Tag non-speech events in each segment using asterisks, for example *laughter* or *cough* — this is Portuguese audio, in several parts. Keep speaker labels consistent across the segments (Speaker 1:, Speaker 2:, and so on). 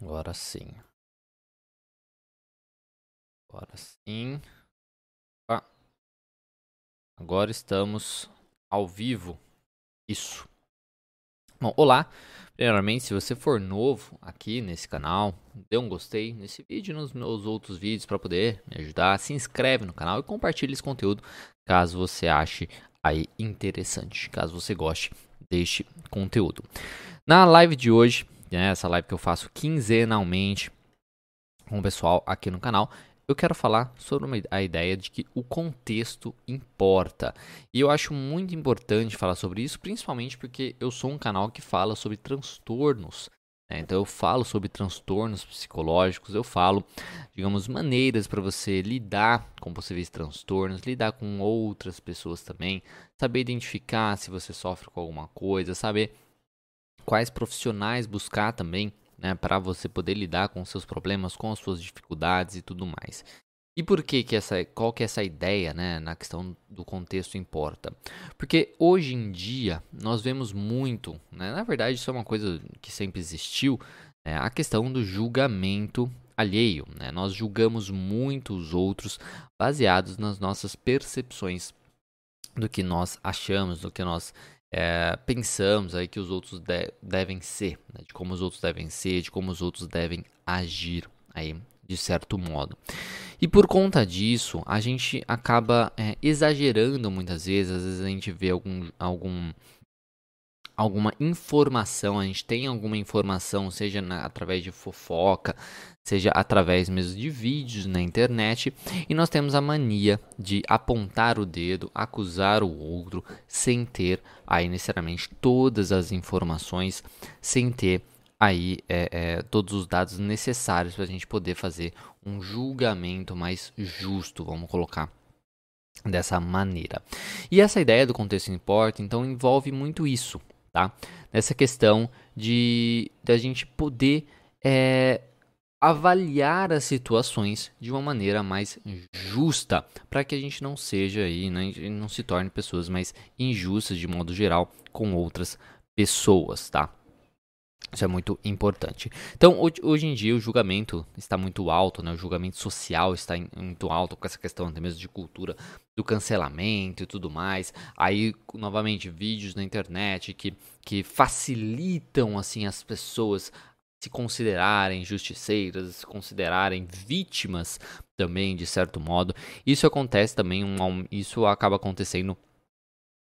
Speaker 1: Agora sim. Agora sim. Agora estamos ao vivo. Isso. Bom, olá. Primeiramente, se você for novo aqui nesse canal, dê um gostei nesse vídeo e nos meus outros vídeos para poder me ajudar. Se inscreve no canal e compartilhe esse conteúdo caso você ache aí interessante, caso você goste deste conteúdo. Na live de hoje, né, essa live que eu faço quinzenalmente com o pessoal aqui no canal, eu quero falar sobre uma, a ideia de que o contexto importa. E eu acho muito importante falar sobre isso, principalmente porque eu sou um canal que fala sobre transtornos. Né? Então eu falo sobre transtornos psicológicos, eu falo, digamos, maneiras para você lidar com possíveis transtornos, lidar com outras pessoas também, saber identificar se você sofre com alguma coisa, saber quais profissionais buscar também né, para você poder lidar com seus problemas, com as suas dificuldades e tudo mais. E por que que essa, qual que é essa ideia, né, na questão do contexto importa? Porque hoje em dia nós vemos muito, né, na verdade isso é uma coisa que sempre existiu, né, a questão do julgamento alheio, né? Nós julgamos muito os outros baseados nas nossas percepções do que nós achamos, do que nós é, pensamos aí que os outros de devem ser, né? de como os outros devem ser, de como os outros devem agir aí de certo modo. E por conta disso, a gente acaba é, exagerando muitas vezes, às vezes a gente vê algum, algum alguma informação, a gente tem alguma informação, seja na, através de fofoca, seja através mesmo de vídeos na internet, e nós temos a mania de apontar o dedo, acusar o outro, sem ter aí necessariamente todas as informações, sem ter aí é, é, todos os dados necessários para a gente poder fazer um julgamento mais justo, vamos colocar dessa maneira. E essa ideia do contexto importa, então envolve muito isso, tá? Nessa questão de da gente poder é, avaliar as situações de uma maneira mais justa, para que a gente não seja aí, né, não se torne pessoas mais injustas de modo geral com outras pessoas, tá? Isso é muito importante. Então, hoje em dia, o julgamento está muito alto, né? o julgamento social está muito alto com essa questão até mesmo de cultura do cancelamento e tudo mais. Aí, novamente, vídeos na internet que, que facilitam assim as pessoas se considerarem justiceiras, se considerarem vítimas também, de certo modo. Isso acontece também, um, isso acaba acontecendo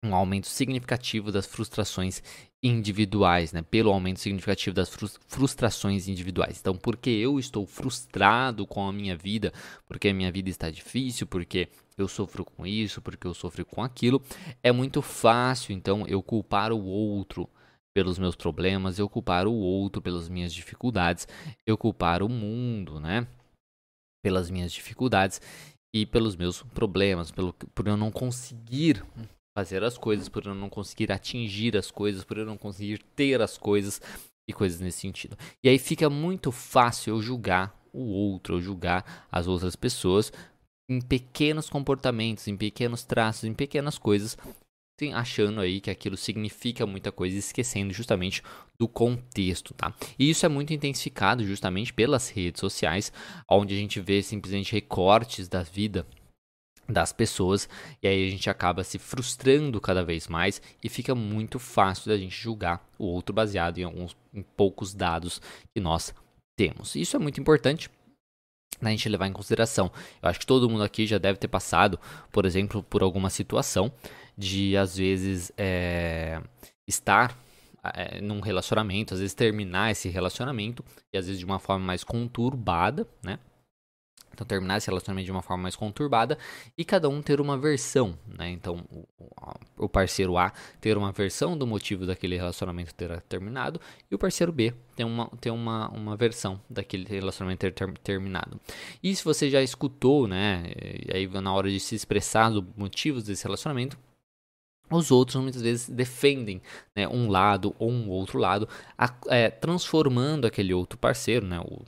Speaker 1: um aumento significativo das frustrações individuais, né? Pelo aumento significativo das frustrações individuais. Então, porque eu estou frustrado com a minha vida, porque a minha vida está difícil, porque eu sofro com isso, porque eu sofro com aquilo, é muito fácil, então, eu culpar o outro pelos meus problemas, eu culpar o outro pelas minhas dificuldades, eu culpar o mundo, né? Pelas minhas dificuldades e pelos meus problemas, pelo, por eu não conseguir fazer as coisas, por eu não conseguir atingir as coisas, por eu não conseguir ter as coisas e coisas nesse sentido. E aí fica muito fácil eu julgar o outro, eu julgar as outras pessoas em pequenos comportamentos, em pequenos traços, em pequenas coisas, achando aí que aquilo significa muita coisa, esquecendo justamente do contexto, tá? E isso é muito intensificado justamente pelas redes sociais, onde a gente vê simplesmente recortes da vida das pessoas e aí a gente acaba se frustrando cada vez mais e fica muito fácil da gente julgar o outro baseado em alguns em poucos dados que nós temos. Isso é muito importante a gente levar em consideração. Eu acho que todo mundo aqui já deve ter passado, por exemplo, por alguma situação de às vezes é, estar é, num relacionamento, às vezes terminar esse relacionamento e às vezes de uma forma mais conturbada, né? Então, terminar esse relacionamento de uma forma mais conturbada e cada um ter uma versão, né? Então, o, parceiro A ter uma versão do motivo daquele relacionamento ter terminado e o parceiro B ter uma, ter uma, uma versão daquele relacionamento ter, ter terminado. E se você já escutou, né? E aí, na hora de se expressar os motivos desse relacionamento, os outros muitas vezes defendem né, um lado ou um outro lado, a, é, transformando aquele outro parceiro, né, o,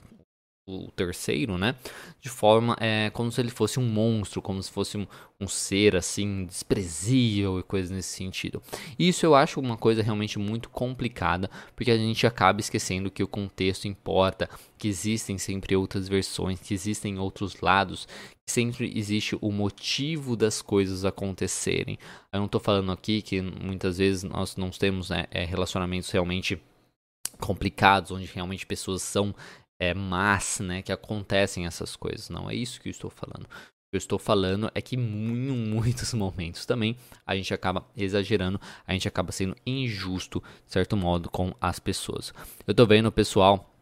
Speaker 1: o terceiro, né? De forma é, como se ele fosse um monstro, como se fosse um, um ser assim desprezível e coisas nesse sentido. Isso eu acho uma coisa realmente muito complicada, porque a gente acaba esquecendo que o contexto importa, que existem sempre outras versões, que existem outros lados, que sempre existe o motivo das coisas acontecerem. Eu não estou falando aqui que muitas vezes nós não temos né, é, relacionamentos realmente complicados, onde realmente pessoas são é, más, né, que acontecem essas coisas. Não é isso que eu estou falando. O que eu estou falando é que em *laughs* muitos momentos também a gente acaba exagerando, a gente acaba sendo injusto, de certo modo, com as pessoas. Eu estou vendo o pessoal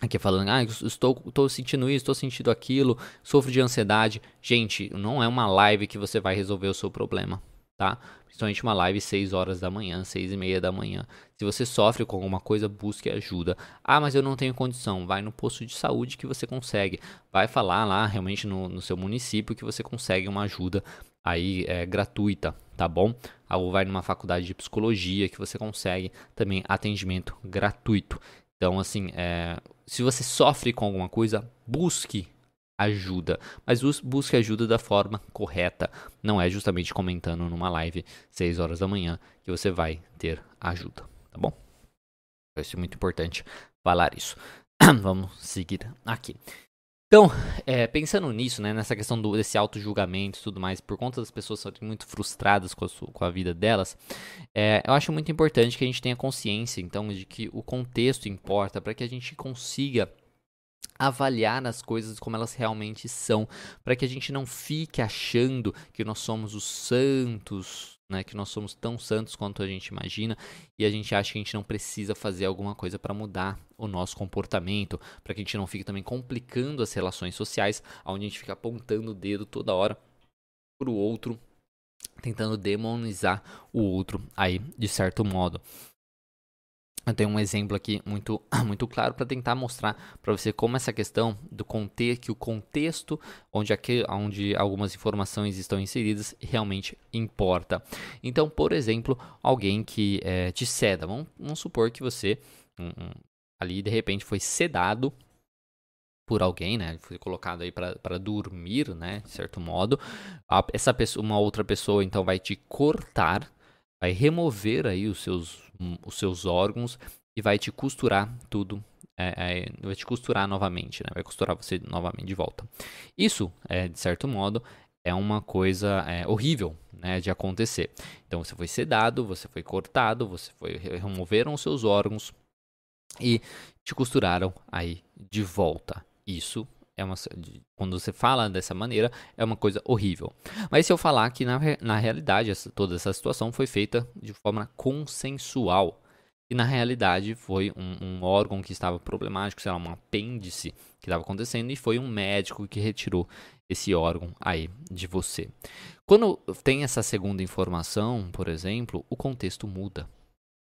Speaker 1: aqui falando, ah, estou, estou sentindo isso, estou sentindo aquilo, sofro de ansiedade. Gente, não é uma live que você vai resolver o seu problema tá? Principalmente uma live 6 horas da manhã, 6 e meia da manhã. Se você sofre com alguma coisa, busque ajuda. Ah, mas eu não tenho condição. Vai no posto de saúde que você consegue. Vai falar lá realmente no, no seu município que você consegue uma ajuda aí é, gratuita, tá bom? Ou vai numa faculdade de psicologia que você consegue também atendimento gratuito. Então, assim, é, se você sofre com alguma coisa, busque ajuda, mas busque ajuda da forma correta. Não é justamente comentando numa live 6 horas da manhã que você vai ter ajuda, tá bom? Vai ser muito importante falar isso. *clears throat* Vamos seguir aqui. Então, é, pensando nisso, né, nessa questão do, desse auto-julgamento e tudo mais, por conta das pessoas serem muito frustradas com a, sua, com a vida delas, é, eu acho muito importante que a gente tenha consciência, então, de que o contexto importa para que a gente consiga avaliar as coisas como elas realmente são, para que a gente não fique achando que nós somos os santos, né, que nós somos tão santos quanto a gente imagina, e a gente acha que a gente não precisa fazer alguma coisa para mudar o nosso comportamento, para que a gente não fique também complicando as relações sociais, onde a gente fica apontando o dedo toda hora para o outro, tentando demonizar o outro aí de certo modo. Eu tenho um exemplo aqui muito, *clears throat* muito claro para tentar mostrar para você como essa questão do contexto, que o contexto onde, aqui, onde algumas informações estão inseridas realmente importa. Então, por exemplo, alguém que é, te ceda, vamos, vamos supor que você um, um, ali de repente foi sedado por alguém, né? Foi colocado aí para dormir, né? De certo modo. essa pessoa, uma outra pessoa então vai te cortar vai remover aí os seus, os seus órgãos e vai te costurar tudo, é, é, vai te costurar novamente, né? vai costurar você novamente de volta. Isso, é, de certo modo, é uma coisa é, horrível né, de acontecer. Então você foi sedado, você foi cortado, você foi removeram os seus órgãos e te costuraram aí de volta. Isso é uma, quando você fala dessa maneira, é uma coisa horrível. Mas se eu falar que na, na realidade essa, toda essa situação foi feita de forma consensual, e na realidade foi um, um órgão que estava problemático, sei lá, um apêndice que estava acontecendo, e foi um médico que retirou esse órgão aí de você. Quando tem essa segunda informação, por exemplo, o contexto muda.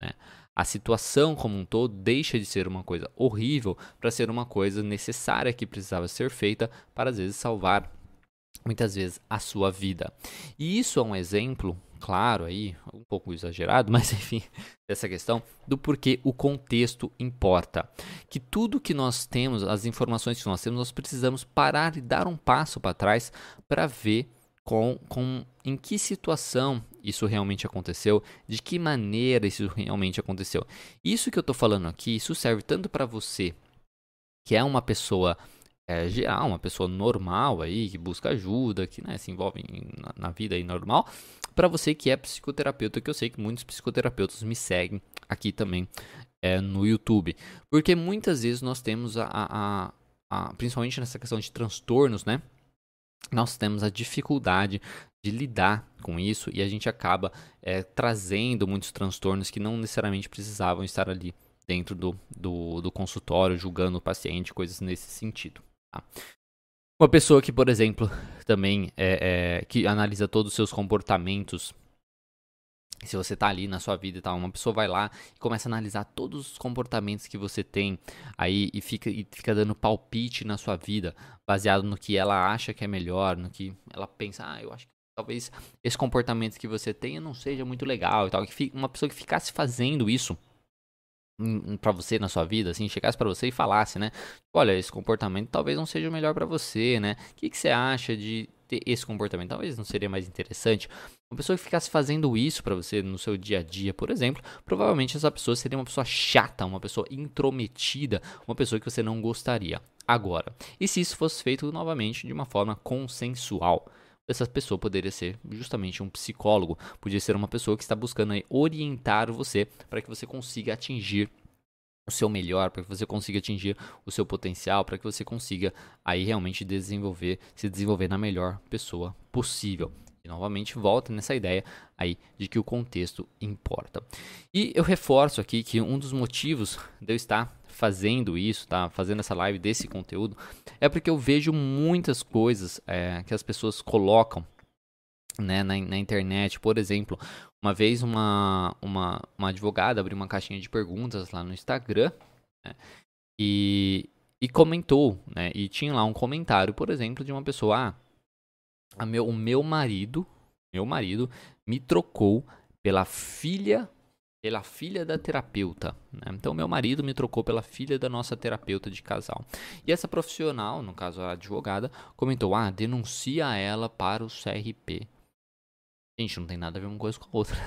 Speaker 1: Né? A situação como um todo deixa de ser uma coisa horrível para ser uma coisa necessária que precisava ser feita para às vezes salvar muitas vezes a sua vida. E isso é um exemplo, claro, aí, um pouco exagerado, *laughs* mas enfim, dessa questão do porquê o contexto importa. Que tudo que nós temos, as informações que nós temos, nós precisamos parar e dar um passo para trás para ver com, com em que situação isso realmente aconteceu, de que maneira isso realmente aconteceu. Isso que eu estou falando aqui, isso serve tanto para você que é uma pessoa é, geral, uma pessoa normal aí, que busca ajuda, que né, se envolve na, na vida aí normal, para você que é psicoterapeuta, que eu sei que muitos psicoterapeutas me seguem aqui também é, no YouTube. Porque muitas vezes nós temos a, a, a, principalmente nessa questão de transtornos, né? Nós temos a dificuldade de lidar com isso e a gente acaba é, trazendo muitos transtornos que não necessariamente precisavam estar ali dentro do, do, do consultório, julgando o paciente, coisas nesse sentido. Tá? Uma pessoa que, por exemplo, também é, é, que analisa todos os seus comportamentos se você tá ali na sua vida e tal, uma pessoa vai lá e começa a analisar todos os comportamentos que você tem aí e fica, e fica dando palpite na sua vida, baseado no que ela acha que é melhor, no que ela pensa, ah, eu acho que talvez esse comportamento que você tenha não seja muito legal e tal. Uma pessoa que ficasse fazendo isso para você na sua vida, assim, chegasse para você e falasse, né? Olha, esse comportamento talvez não seja o melhor para você, né? O que, que você acha de ter esse comportamento? Talvez não seria mais interessante. Uma pessoa que ficasse fazendo isso para você no seu dia a dia, por exemplo, provavelmente essa pessoa seria uma pessoa chata, uma pessoa intrometida, uma pessoa que você não gostaria. Agora, e se isso fosse feito novamente de uma forma consensual? essa pessoa poderia ser justamente um psicólogo, podia ser uma pessoa que está buscando orientar você para que você consiga atingir o seu melhor, para que você consiga atingir o seu potencial, para que você consiga aí realmente desenvolver, se desenvolver na melhor pessoa possível. E novamente volta nessa ideia aí de que o contexto importa. E eu reforço aqui que um dos motivos de eu estar fazendo isso, tá? Fazendo essa live desse conteúdo, é porque eu vejo muitas coisas é, que as pessoas colocam né, na, na, internet. Por exemplo, uma vez uma, uma, uma advogada abriu uma caixinha de perguntas lá no Instagram né, e, e comentou, né? E tinha lá um comentário, por exemplo, de uma pessoa, ah, meu, o meu marido, meu marido me trocou pela filha pela filha da terapeuta. Né? Então, meu marido me trocou pela filha da nossa terapeuta de casal. E essa profissional, no caso a advogada, comentou: ah, denuncia ela para o CRP. Gente, não tem nada a ver uma coisa com a outra.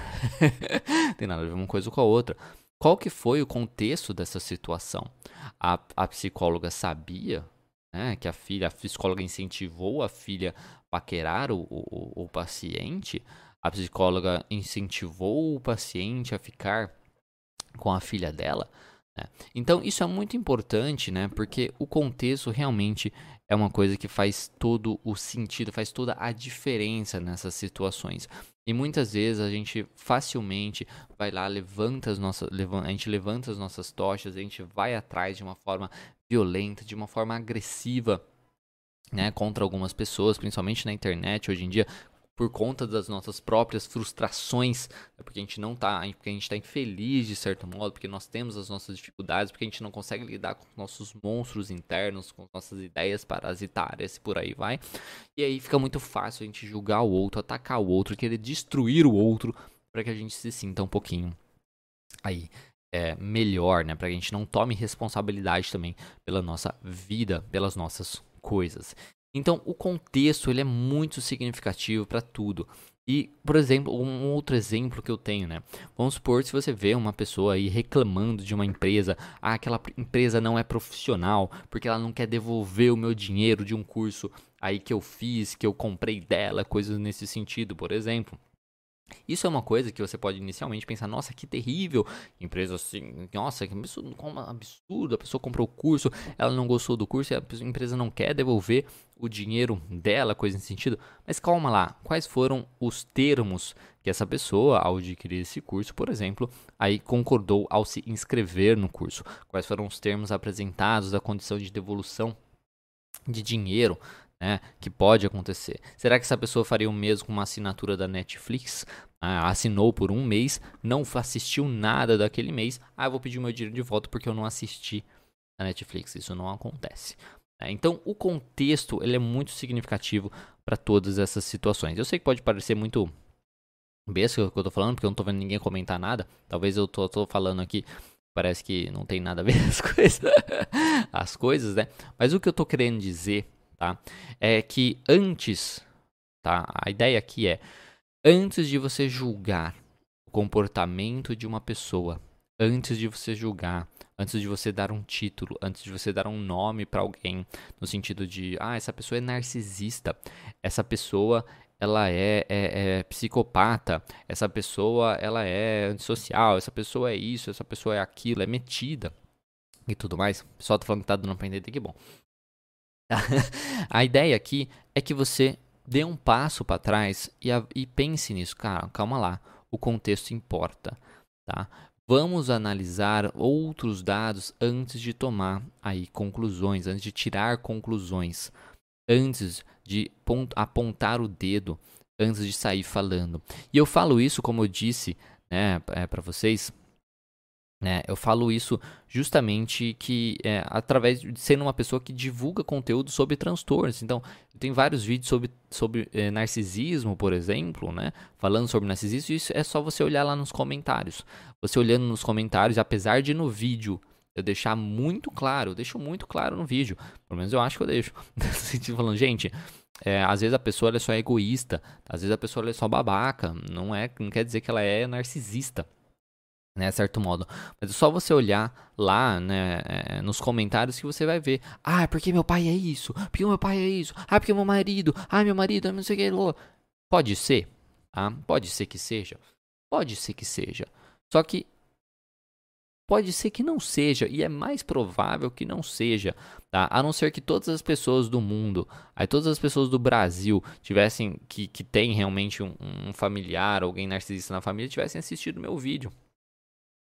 Speaker 1: *laughs* tem nada a ver uma coisa com a outra. Qual que foi o contexto dessa situação? A, a psicóloga sabia né, que a filha, a psicóloga incentivou a filha a paquerar o, o, o paciente? a psicóloga incentivou o paciente a ficar com a filha dela. Né? Então, isso é muito importante, né? Porque o contexto realmente é uma coisa que faz todo o sentido, faz toda a diferença nessas situações. E muitas vezes a gente facilmente vai lá, levanta as nossas, a gente levanta as nossas tochas, a gente vai atrás de uma forma violenta, de uma forma agressiva, né, contra algumas pessoas, principalmente na internet hoje em dia, por conta das nossas próprias frustrações, né, porque a gente não tá, porque a gente está infeliz de certo modo, porque nós temos as nossas dificuldades, porque a gente não consegue lidar com os nossos monstros internos, com nossas ideias parasitárias e por aí vai. E aí fica muito fácil a gente julgar o outro, atacar o outro, querer destruir o outro para que a gente se sinta um pouquinho aí é, melhor, né? Para que a gente não tome responsabilidade também pela nossa vida, pelas nossas coisas. Então, o contexto ele é muito significativo para tudo. E, por exemplo, um outro exemplo que eu tenho, né? Vamos supor se você vê uma pessoa aí reclamando de uma empresa, ah, aquela empresa não é profissional, porque ela não quer devolver o meu dinheiro de um curso aí que eu fiz, que eu comprei dela, coisas nesse sentido, por exemplo. Isso é uma coisa que você pode inicialmente pensar, nossa, que terrível, empresa assim, nossa, que absurdo, como absurdo, a pessoa comprou o curso, ela não gostou do curso e a empresa não quer devolver o dinheiro dela, coisa nesse sentido. Mas calma lá, quais foram os termos que essa pessoa, ao adquirir esse curso, por exemplo, aí concordou ao se inscrever no curso? Quais foram os termos apresentados da condição de devolução de dinheiro né, que pode acontecer. Será que essa pessoa faria o mesmo com uma assinatura da Netflix? Ah, assinou por um mês, não assistiu nada daquele mês, ah, eu vou pedir meu dinheiro de volta porque eu não assisti a Netflix. Isso não acontece. É, então, o contexto ele é muito significativo para todas essas situações. Eu sei que pode parecer muito besta o que eu tô falando, porque eu não tô vendo ninguém comentar nada. Talvez eu tô, tô falando aqui, parece que não tem nada a ver *laughs* as coisas, as coisas, né? Mas o que eu tô querendo dizer tá? É que antes, tá? A ideia aqui é antes de você julgar o comportamento de uma pessoa, antes de você julgar, antes de você dar um título, antes de você dar um nome para alguém, no sentido de, ah, essa pessoa é narcisista, essa pessoa ela é, é, é, psicopata, essa pessoa ela é antissocial, essa pessoa é isso, essa pessoa é aquilo, é metida e tudo mais. Pessoal tá falando que tá dando pra entender que bom. *laughs* a ideia aqui é que você dê um passo para trás e, a, e pense nisso, cara, calma lá, o contexto importa, tá? Vamos analisar outros dados antes de tomar aí conclusões, antes de tirar conclusões, antes de apontar o dedo, antes de sair falando. E eu falo isso, como eu disse, né, é, para vocês, Né? Eu falo isso justamente que é, através de sendo uma pessoa que divulga conteúdo sobre transtornos. Então, tem vários vídeos sobre, sobre é, narcisismo, por exemplo, né? Falando sobre narcisismo, isso é só você olhar lá nos comentários. Você olhando nos comentários, apesar de no vídeo eu deixar muito claro, eu deixo muito claro no vídeo, pelo menos eu acho que eu deixo, *laughs* falando, gente, é, às vezes a pessoa é só egoísta, às vezes a pessoa é só babaca, não é, não quer dizer que ela é narcisista né, certo modo. Mas é só você olhar lá, né, é, nos comentários que você vai ver. Ah, porque meu pai é isso, porque meu pai é isso, ah, porque meu marido, ah, meu marido, não sei o que. Pode ser, tá? Pode ser que seja. Pode ser que seja. Só que pode ser que não seja, e é mais provável que não seja, tá? A não ser que todas as pessoas do mundo, aí todas as pessoas do Brasil tivessem, que, que tem realmente um, um familiar, alguém narcisista na família, tivessem assistido meu vídeo.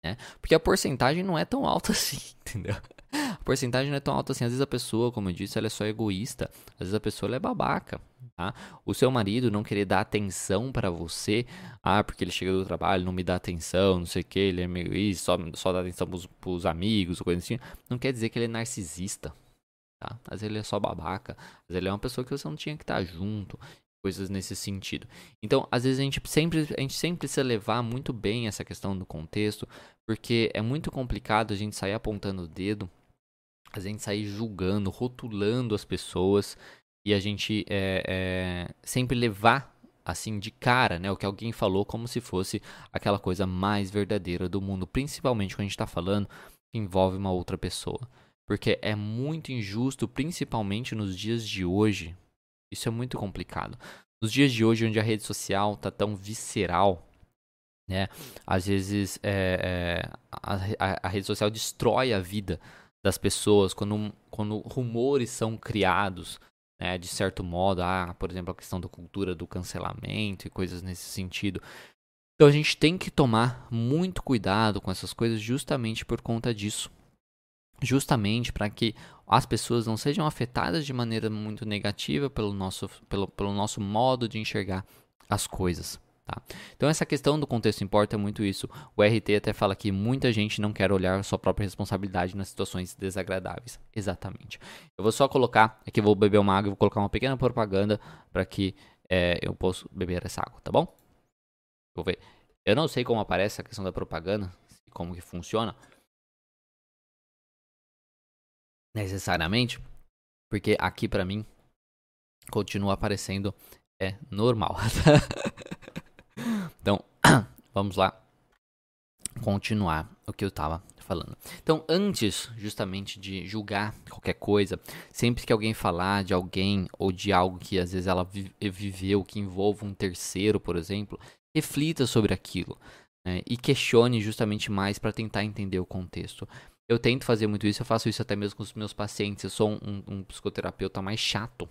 Speaker 1: Né? Porque a porcentagem não é tão alta *laughs* assim, entendeu? A porcentagem não é tão alta assim. Às vezes a pessoa, como eu disse, ela é só egoísta. Às vezes a pessoa é babaca. Tá? O seu marido não querer dar atenção para você, ah, porque ele chega do trabalho, não me dá atenção, não sei o que, ele é meio isso, só, só dá atenção pros, pros amigos, coisa assim, não quer dizer que ele é narcisista. Tá? Às vezes ele é só babaca, vezes ele é uma pessoa que você não tinha que estar junto coisas nesse sentido. Então, às vezes a gente sempre a gente sempre precisa levar muito bem essa questão do contexto, porque é muito complicado a gente sair apontando o dedo, a gente sair julgando, rotulando as pessoas e a gente é, é, sempre levar assim de cara, né, o que alguém falou como se fosse aquela coisa mais verdadeira do mundo, principalmente quando a gente está falando que envolve uma outra pessoa. Porque é muito injusto, principalmente nos dias de hoje, isso é muito complicado. Nos dias de hoje, onde a rede social tá tão visceral, né? Às vezes é, é, a, a, a, rede social destrói a vida das pessoas quando, quando rumores são criados, né? De certo modo, ah, por exemplo, a questão da cultura do cancelamento e coisas nesse sentido. Então a gente tem que tomar muito cuidado com essas coisas justamente por conta disso justamente para que as pessoas não sejam afetadas de maneira muito negativa pelo nosso, pelo, pelo nosso modo de enxergar as coisas. Tá? Então essa questão do contexto importa muito isso. O RT até fala que muita gente não quer olhar a sua própria responsabilidade nas situações desagradáveis. Exatamente. Eu vou só colocar, aqui eu vou beber uma água, vou colocar uma pequena propaganda para que é, eu possa beber essa água, tá bom? Vou ver. Eu não sei como aparece a questão da propaganda, como que funciona, necessariamente, porque aqui para mim continua aparecendo é normal. *laughs* então, *coughs* vamos lá continuar o que eu estava falando. Então, antes justamente de julgar qualquer coisa, sempre que alguém falar de alguém ou de algo que às vezes ela viveu que envolva um terceiro, por exemplo, reflita sobre aquilo. Né, e questione justamente mais para tentar entender o contexto. Eu tento fazer muito isso, eu faço isso até mesmo com os meus pacientes. Eu sou um, um psicoterapeuta mais chato,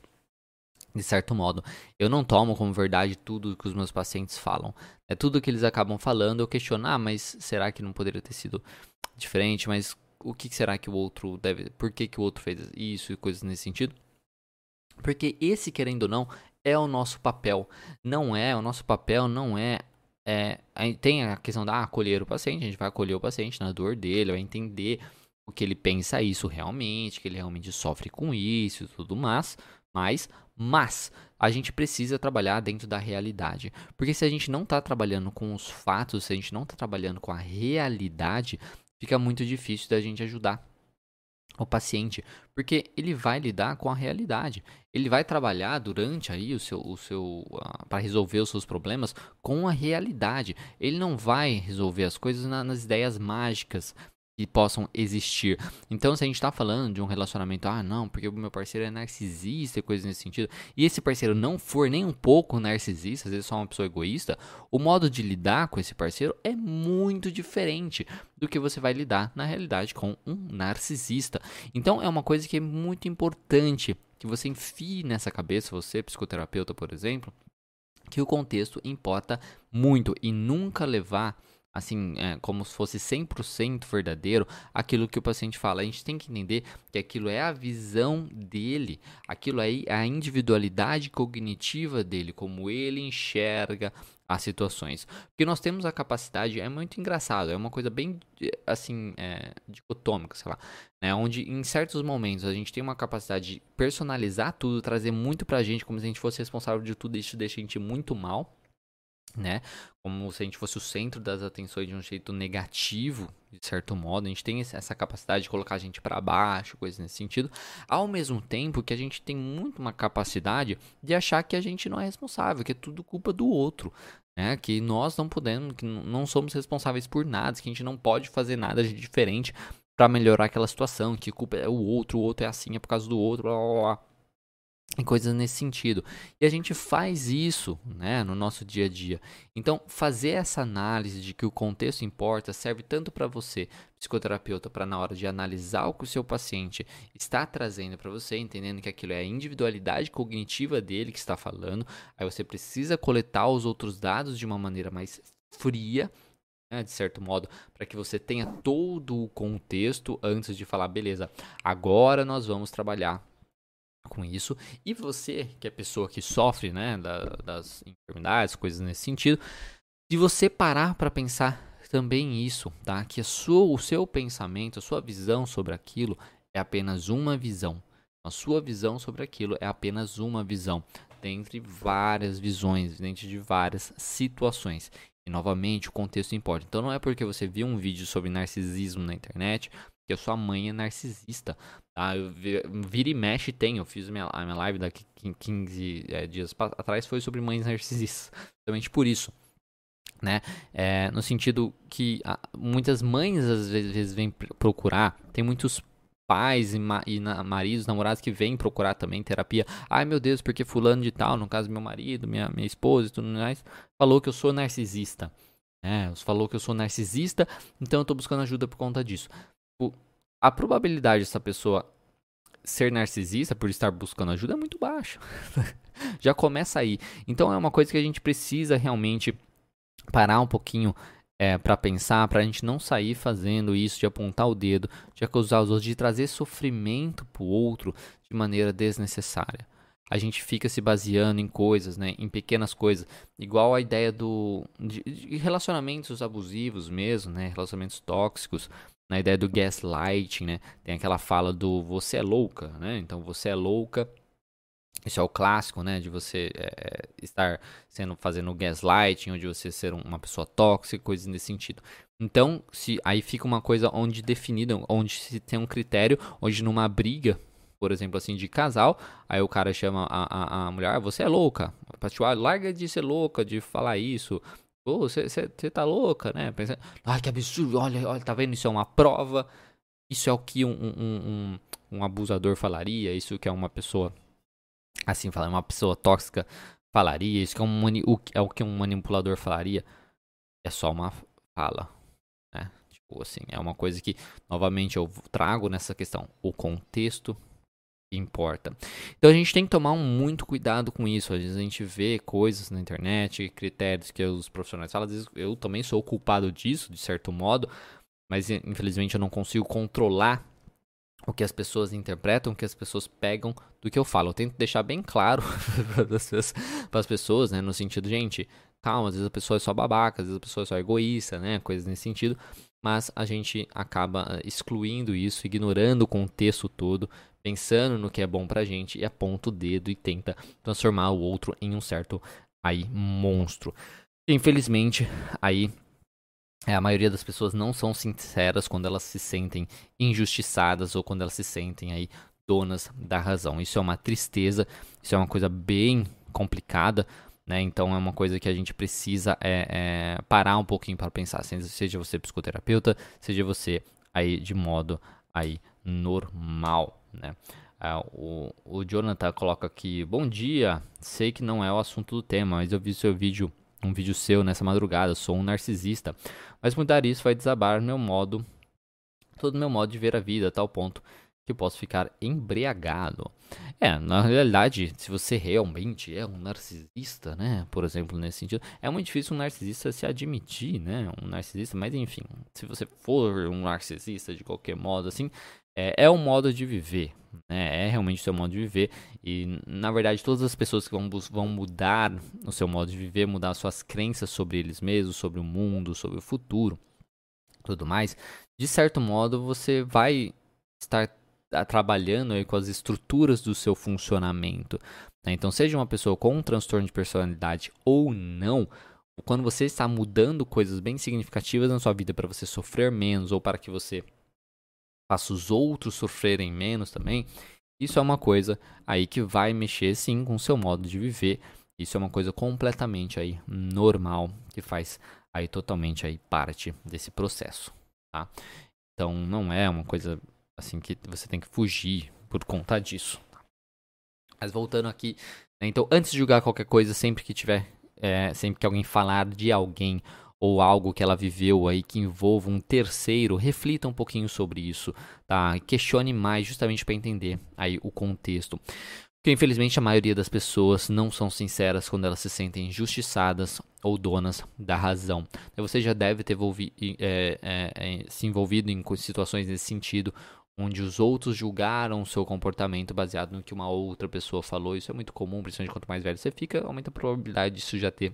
Speaker 1: de certo modo. Eu não tomo como verdade tudo que os meus pacientes falam. É tudo que eles acabam falando, eu questiono, ah, mas será que não poderia ter sido diferente? Mas o que será que o outro deve. Por que, que o outro fez isso e coisas nesse sentido? Porque esse, querendo ou não, é o nosso papel. Não é, o nosso papel não é é, tem a questão da acolher o paciente, a gente vai acolher o paciente na dor dele, vai entender o que ele pensa isso realmente, que ele realmente sofre com isso e tudo mais, mas, mas a gente precisa trabalhar dentro da realidade. Porque se a gente não está trabalhando com os fatos, se a gente não está trabalhando com a realidade, fica muito difícil da gente ajudar o paciente, porque ele vai lidar com a realidade. Ele vai trabalhar durante aí o seu, o seu uh, para resolver os seus problemas com a realidade. Ele não vai resolver as coisas na, nas ideias mágicas, que possam existir. Então, se a gente está falando de um relacionamento, ah, não, porque o meu parceiro é narcisista e coisas nesse sentido, e esse parceiro não for nem um pouco narcisista, às vezes só uma pessoa egoísta, o modo de lidar com esse parceiro é muito diferente do que você vai lidar na realidade com um narcisista. Então, é uma coisa que é muito importante que você enfie nessa cabeça, você, psicoterapeuta, por exemplo, que o contexto importa muito e nunca levar assim, é, como se fosse 100% verdadeiro aquilo que o paciente fala. A gente tem que entender que aquilo é a visão dele, aquilo é a individualidade cognitiva dele, como ele enxerga as situações. Porque nós temos a capacidade, é muito engraçado, é uma coisa bem, assim, é, dicotômica, sei lá, né? Onde em certos momentos a gente tem uma capacidade de personalizar tudo, trazer muito pra gente, como se a gente fosse responsável de tudo, isso deixa a gente muito mal né? Como se a gente fosse o centro das atenções de um jeito negativo, de certo modo. A gente tem essa capacidade de colocar a gente para baixo, coisas nesse sentido. Ao mesmo tempo que a gente tem muito uma capacidade de achar que a gente não é responsável, que é tudo culpa do outro. Né? Que nós não podemos, que não somos responsáveis por nada, que a gente não pode fazer nada de diferente para melhorar aquela situação, que culpa é o outro, o outro é assim, é por causa do outro, blá blá blá e coisas nesse sentido. E a gente faz isso, né, no nosso dia a dia. Então, fazer essa análise de que o contexto importa serve tanto para você, psicoterapeuta, para na hora de analisar o que o seu paciente está trazendo para você, entendendo que aquilo é a individualidade cognitiva dele que está falando. Aí você precisa coletar os outros dados de uma maneira mais fria, né, de certo modo, para que você tenha todo o contexto antes de falar, beleza, agora nós vamos trabalhar com isso. E você, que é pessoa que sofre, né, da, das enfermidades, coisas nesse sentido, se você parar para pensar também isso, tá? Que sua, o seu pensamento, a sua visão sobre aquilo é apenas uma visão. A sua visão sobre aquilo é apenas uma visão, dentre várias visões, dentro de várias situações. E novamente, o contexto importa. Então não é porque você viu um vídeo sobre narcisismo na internet que a sua mãe é narcisista. Tá? Eu vira e mexe tem. Eu fiz minha, a minha live daqui 15 é, dias atrás foi sobre mães narcisistas. Justamente por isso. Né? É, no sentido que a, muitas mães às vezes vêm procurar, tem muitos pais e, ma e na, maridos, namorados que vêm procurar também terapia. Ai meu Deus, porque fulano de tal, no caso meu marido, minha, minha esposa e tudo mais, falou que eu sou narcisista. É, falou que eu sou narcisista, então eu tô buscando ajuda por conta disso a probabilidade dessa pessoa ser narcisista por estar buscando ajuda é muito baixa. *laughs* Já começa aí. Então é uma coisa que a gente precisa realmente parar um pouquinho é, para pensar, para a gente não sair fazendo isso de apontar o dedo, de acusar os outros, de trazer sofrimento para o outro de maneira desnecessária. A gente fica se baseando em coisas, né, em pequenas coisas, igual a ideia do de, de relacionamentos abusivos mesmo, né, relacionamentos tóxicos na ideia do gaslighting, né? Tem aquela fala do você é louca, né? Então você é louca. Isso é o clássico, né? De você é, estar sendo fazendo gaslighting, ou de você ser uma pessoa tóxica, coisas nesse sentido. Então, se aí fica uma coisa onde definida, onde se tem um critério, onde numa briga, por exemplo, assim, de casal, aí o cara chama a, a, a mulher, ah, você é louca, ah, larga de ser louca, de falar isso, Você tá louca, né? Pensa, ai, que absurdo, olha, olha, tá vendo? Isso é uma prova. Isso é o que um, um, um, um abusador falaria. Isso que é uma pessoa, assim, falar, uma pessoa tóxica falaria. Isso que é, um o, é o que um manipulador falaria. É só uma fala, né? Tipo assim, é uma coisa que, novamente, eu trago nessa questão. O contexto importa. Então a gente tem que tomar muito cuidado com isso. Às vezes a gente vê coisas na internet, critérios que os profissionais falam. Às vezes eu também sou culpado disso, de certo modo, mas infelizmente eu não consigo controlar o que as pessoas interpretam, o que as pessoas pegam do que eu falo. Eu tento deixar bem claro *laughs* para as pessoas, né? No sentido, gente, calma, às vezes a pessoa é só babaca, às vezes a pessoa é só egoísta, né? Coisas nesse sentido. Mas a gente acaba eh, excluindo isso, ignorando o contexto todo, pensando no que é bom pra gente e aponta o dedo e tenta transformar o outro em um certo aí monstro. Infelizmente, aí é, a maioria das pessoas não são sinceras quando elas se sentem injustiçadas ou quando elas se sentem aí donas da razão. Isso é uma tristeza, isso é uma coisa bem complicada, né? Então é uma coisa que a gente precisa é, é parar um pouquinho para pensar, seja você psicoterapeuta, seja você aí de modo aí normal né? Ah, o, o Jonathan coloca aqui: Bom dia, sei que não é o assunto do tema, mas eu vi seu vídeo, um vídeo seu nessa madrugada. Sou um narcisista, mas mudar isso vai desabar meu modo, todo meu modo de ver a vida, a tal ponto que posso ficar embriagado. É, na realidade, se você realmente é um narcisista, né? Por exemplo, nesse sentido, é muito difícil um narcisista se admitir, né? Um narcisista, mas enfim, se você for um narcisista de qualquer modo, assim, é, é um modo de viver. Né? É realmente o seu modo de viver. E, na verdade, todas as pessoas que vão, vão mudar o seu modo de viver, mudar suas crenças sobre eles mesmos, sobre o mundo, sobre o futuro, tudo mais, de certo modo você vai estar trabalhando aí com as estruturas do seu funcionamento. Né? Então, seja uma pessoa com um transtorno de personalidade ou não, quando você está mudando coisas bem significativas na sua vida para você sofrer menos ou para que você faça os outros sofrerem menos também, isso é uma coisa aí que vai mexer sim com o seu modo de viver. Isso é uma coisa completamente aí normal que faz aí totalmente aí parte desse processo, tá? Então não é uma coisa assim que você tem que fugir por conta disso. Mas voltando aqui, né, então antes de julgar qualquer coisa, sempre que tiver, é, sempre que alguém falar de alguém ou algo que ela viveu aí que envolva um terceiro, reflita um pouquinho sobre isso, tá? Questione mais justamente para entender aí o contexto. Porque infelizmente a maioria das pessoas não são sinceras quando elas se sentem injustiçadas ou donas da razão. Você já deve ter é, é, é, se envolvido em situações nesse sentido, onde os outros julgaram o seu comportamento baseado no que uma outra pessoa falou. Isso é muito comum, principalmente quanto mais velho você fica, aumenta a probabilidade disso já ter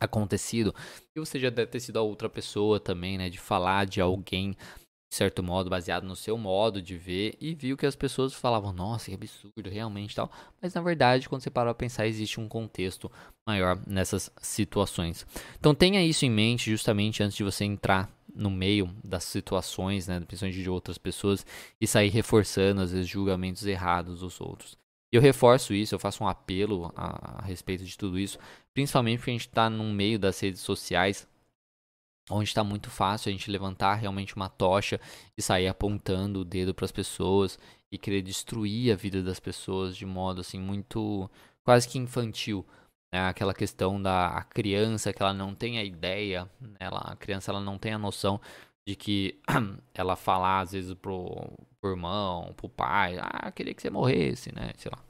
Speaker 1: acontecido. E você já deve ter sido a outra pessoa também, né? De falar de alguém, de certo modo, baseado no seu modo de ver. E viu que as pessoas falavam, nossa, que absurdo, realmente tal. Mas na verdade, quando você para pra pensar, existe um contexto maior nessas situações. Então tenha isso em mente justamente antes de você entrar no meio das situações, né, principalmente de outras pessoas, e sair reforçando, às vezes, julgamentos errados dos outros. E eu reforço isso, eu faço um apelo a, a respeito de tudo isso, principalmente porque a gente está no meio das redes sociais, onde está muito fácil a gente levantar realmente uma tocha e sair apontando o dedo para as pessoas e querer destruir a vida das pessoas de modo assim muito quase que infantil. Né? Aquela questão da criança que ela não tem a ideia, né? ela, a criança ela não tem a noção de que *clears throat* ela falar às vezes pro, pro irmão, pro pai, ah, queria que você morresse, né? Sei lá.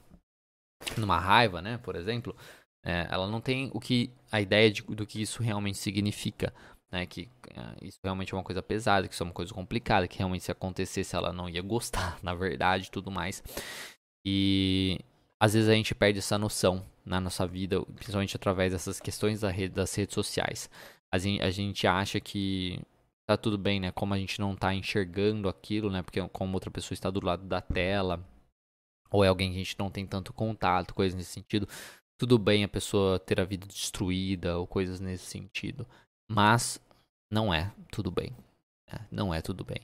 Speaker 1: Numa raiva, né, por exemplo, é, ela não tem o que a ideia de, do que isso realmente significa, né? Que é, isso realmente é uma coisa pesada, que isso é uma coisa complicada, que realmente se acontecesse ela não ia gostar, *laughs* na verdade, tudo mais. E às vezes a gente perde essa noção na nossa vida, principalmente através dessas questões da rede, das redes sociais. A gente, a gente acha que tá tudo bem, né? Como a gente não tá enxergando aquilo, né? Porque como outra pessoa está do lado da tela, ou é alguém que a gente não tem tanto contato, coisas nesse sentido, tudo bem a pessoa ter a vida destruída ou coisas nesse sentido. Mas não é tudo bem. Né? Não é tudo bem.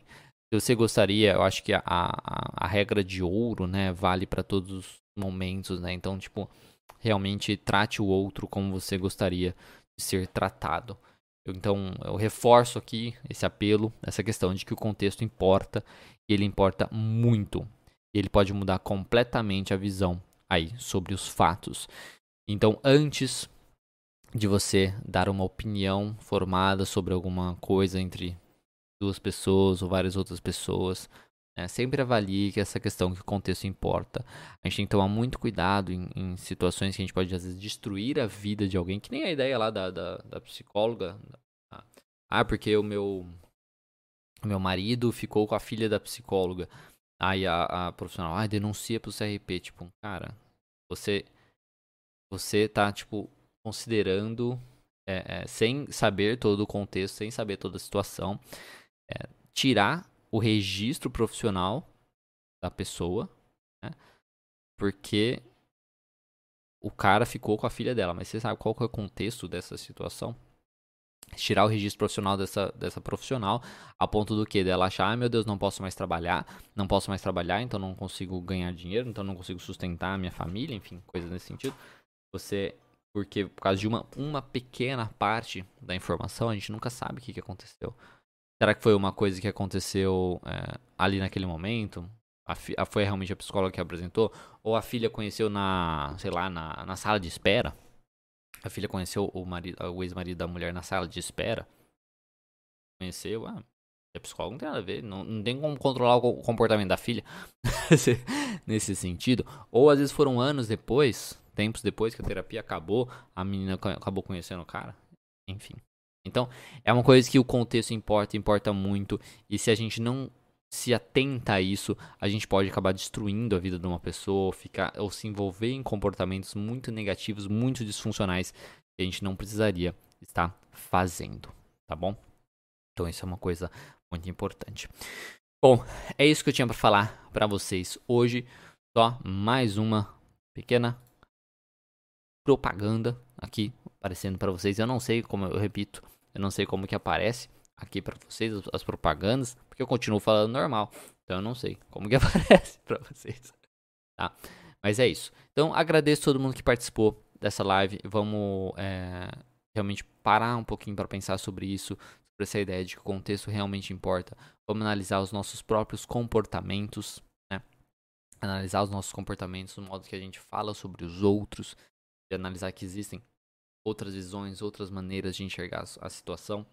Speaker 1: Se você gostaria, eu acho que a, a, a regra de ouro, né, vale para todos os momentos, né? Então, tipo, realmente trate o outro como você gostaria de ser tratado. Então, eu reforço aqui esse apelo, essa questão de que o contexto importa, e ele importa muito. Ele pode mudar completamente a visão aí sobre os fatos. Então, antes de você dar uma opinião formada sobre alguma coisa entre duas pessoas ou várias outras pessoas, né, sempre avalie que essa questão que o contexto importa. A gente tem que tomar muito cuidado em, em, situações que a gente pode às vezes destruir a vida de alguém, que nem a ideia lá da, da, da psicóloga. Ah, porque o meu meu marido ficou com a filha da psicóloga. Aí a, a profissional, ah, denuncia pro CRP, tipo, cara, você você tá tipo considerando, é, é, sem saber todo o contexto, sem saber toda a situação, é, tirar o registro profissional da pessoa, né? Porque o cara ficou com a filha dela, mas você sabe qual é o contexto dessa situação? Tirar o registro profissional dessa, dessa profissional, a ponto do que? Dela achar, ah, meu Deus, não posso mais trabalhar, não posso mais trabalhar, então não consigo ganhar dinheiro, então não consigo sustentar a minha família, enfim, coisas nesse sentido. Você porque por causa de uma, uma pequena parte da informação, a gente nunca sabe o que, que aconteceu. Será que foi uma coisa que aconteceu é, ali naquele momento? A, a, foi realmente a psicóloga que apresentou? Ou a filha conheceu na, sei lá, na, na sala de espera? A filha conheceu o, o ex-marido da mulher na sala de espera? Conheceu? Ah, a psicóloga não tem nada a ver. Não, não tem como controlar o comportamento da filha *laughs* nesse sentido. Ou às vezes foram anos depois tempos depois que a terapia acabou, a menina acabou conhecendo o cara. Enfim. Então, é uma coisa que o contexto importa, importa muito. E se a gente não se atenta a isso, a gente pode acabar destruindo a vida de uma pessoa ficar, ou se envolver em comportamentos muito negativos, muito disfuncionais que a gente não precisaria estar fazendo, tá bom? Então isso é uma coisa muito importante. Bom, é isso que eu tinha para falar para vocês hoje. Só mais uma pequena propaganda aqui aparecendo para vocês. Eu não sei como eu repito, eu não sei como que aparece aqui para vocês as propagandas, porque eu continuo falando normal. Então eu não sei como que *laughs* aparece para vocês. Tá? Mas é isso. Então agradeço todo mundo que participou dessa live. Vamos é, realmente parar um pouquinho para pensar sobre isso, sobre essa ideia de que o contexto realmente importa. Vamos analisar os nossos próprios comportamentos, né? Analisar os nossos comportamentos, o modo que a gente fala sobre os outros, e analisar que existem outras visões, outras maneiras de enxergar a situação.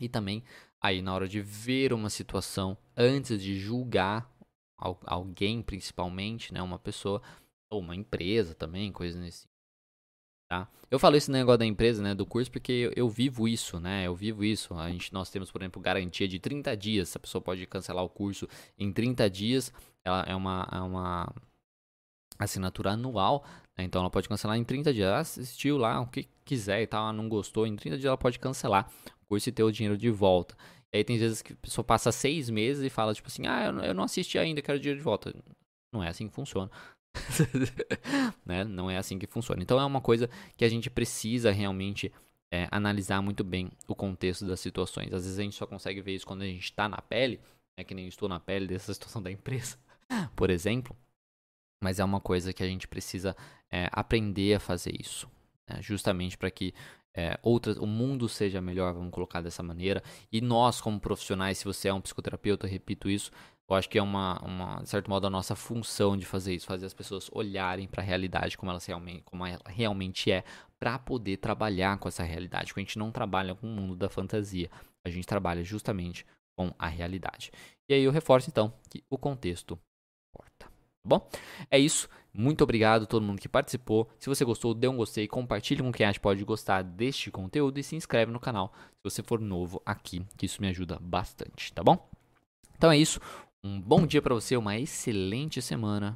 Speaker 1: E também, aí na hora de ver uma situação, antes de julgar alguém, principalmente, né, uma pessoa, ou uma empresa também, coisas nesse Tá? Eu falo esse negócio da empresa, né, do curso, porque eu, eu, vivo isso, né? Eu vivo isso. A gente, nós temos, por exemplo, garantia de 30 dias. A pessoa pode cancelar o curso em 30 dias. Ela é uma, é uma assinatura anual? Então ela pode cancelar em 30 dias. Ela assistiu lá o que quiser e tal, ela não gostou, em 30 dias ela pode cancelar o curso e ter o dinheiro de volta. E aí tem vezes que a pessoa passa seis meses e fala, tipo assim, ah, eu não assisti ainda, quero dinheiro de volta. Não é assim que funciona. *laughs* né? Não é assim que funciona. Então é uma coisa que a gente precisa realmente é, analisar muito bem o contexto das situações. Às vezes a gente só consegue ver isso quando a gente está na pele, né? que nem estou na pele dessa situação da empresa, *laughs* por exemplo. Mas é uma coisa que a gente precisa é, aprender a fazer isso, né? justamente para que é, outras, o mundo seja melhor, vamos colocar dessa maneira. E nós, como profissionais, se você é um psicoterapeuta, repito isso, eu acho que é uma, uma, de certo modo, a nossa função de fazer isso, fazer as pessoas olharem para a realidade como, realmente, como ela realmente é, para poder trabalhar com essa realidade. Porque a gente não trabalha com o mundo da fantasia, a gente trabalha justamente com a realidade. E aí eu reforço então que o contexto importa. Bom? É isso. Muito obrigado a todo mundo que participou. Se você gostou, dê um gostei, compartilhe com quem acha que pode gostar deste conteúdo e se inscreve no canal se você for novo aqui, que isso me ajuda bastante, tá bom? Então é isso. Um bom dia para você, uma excelente semana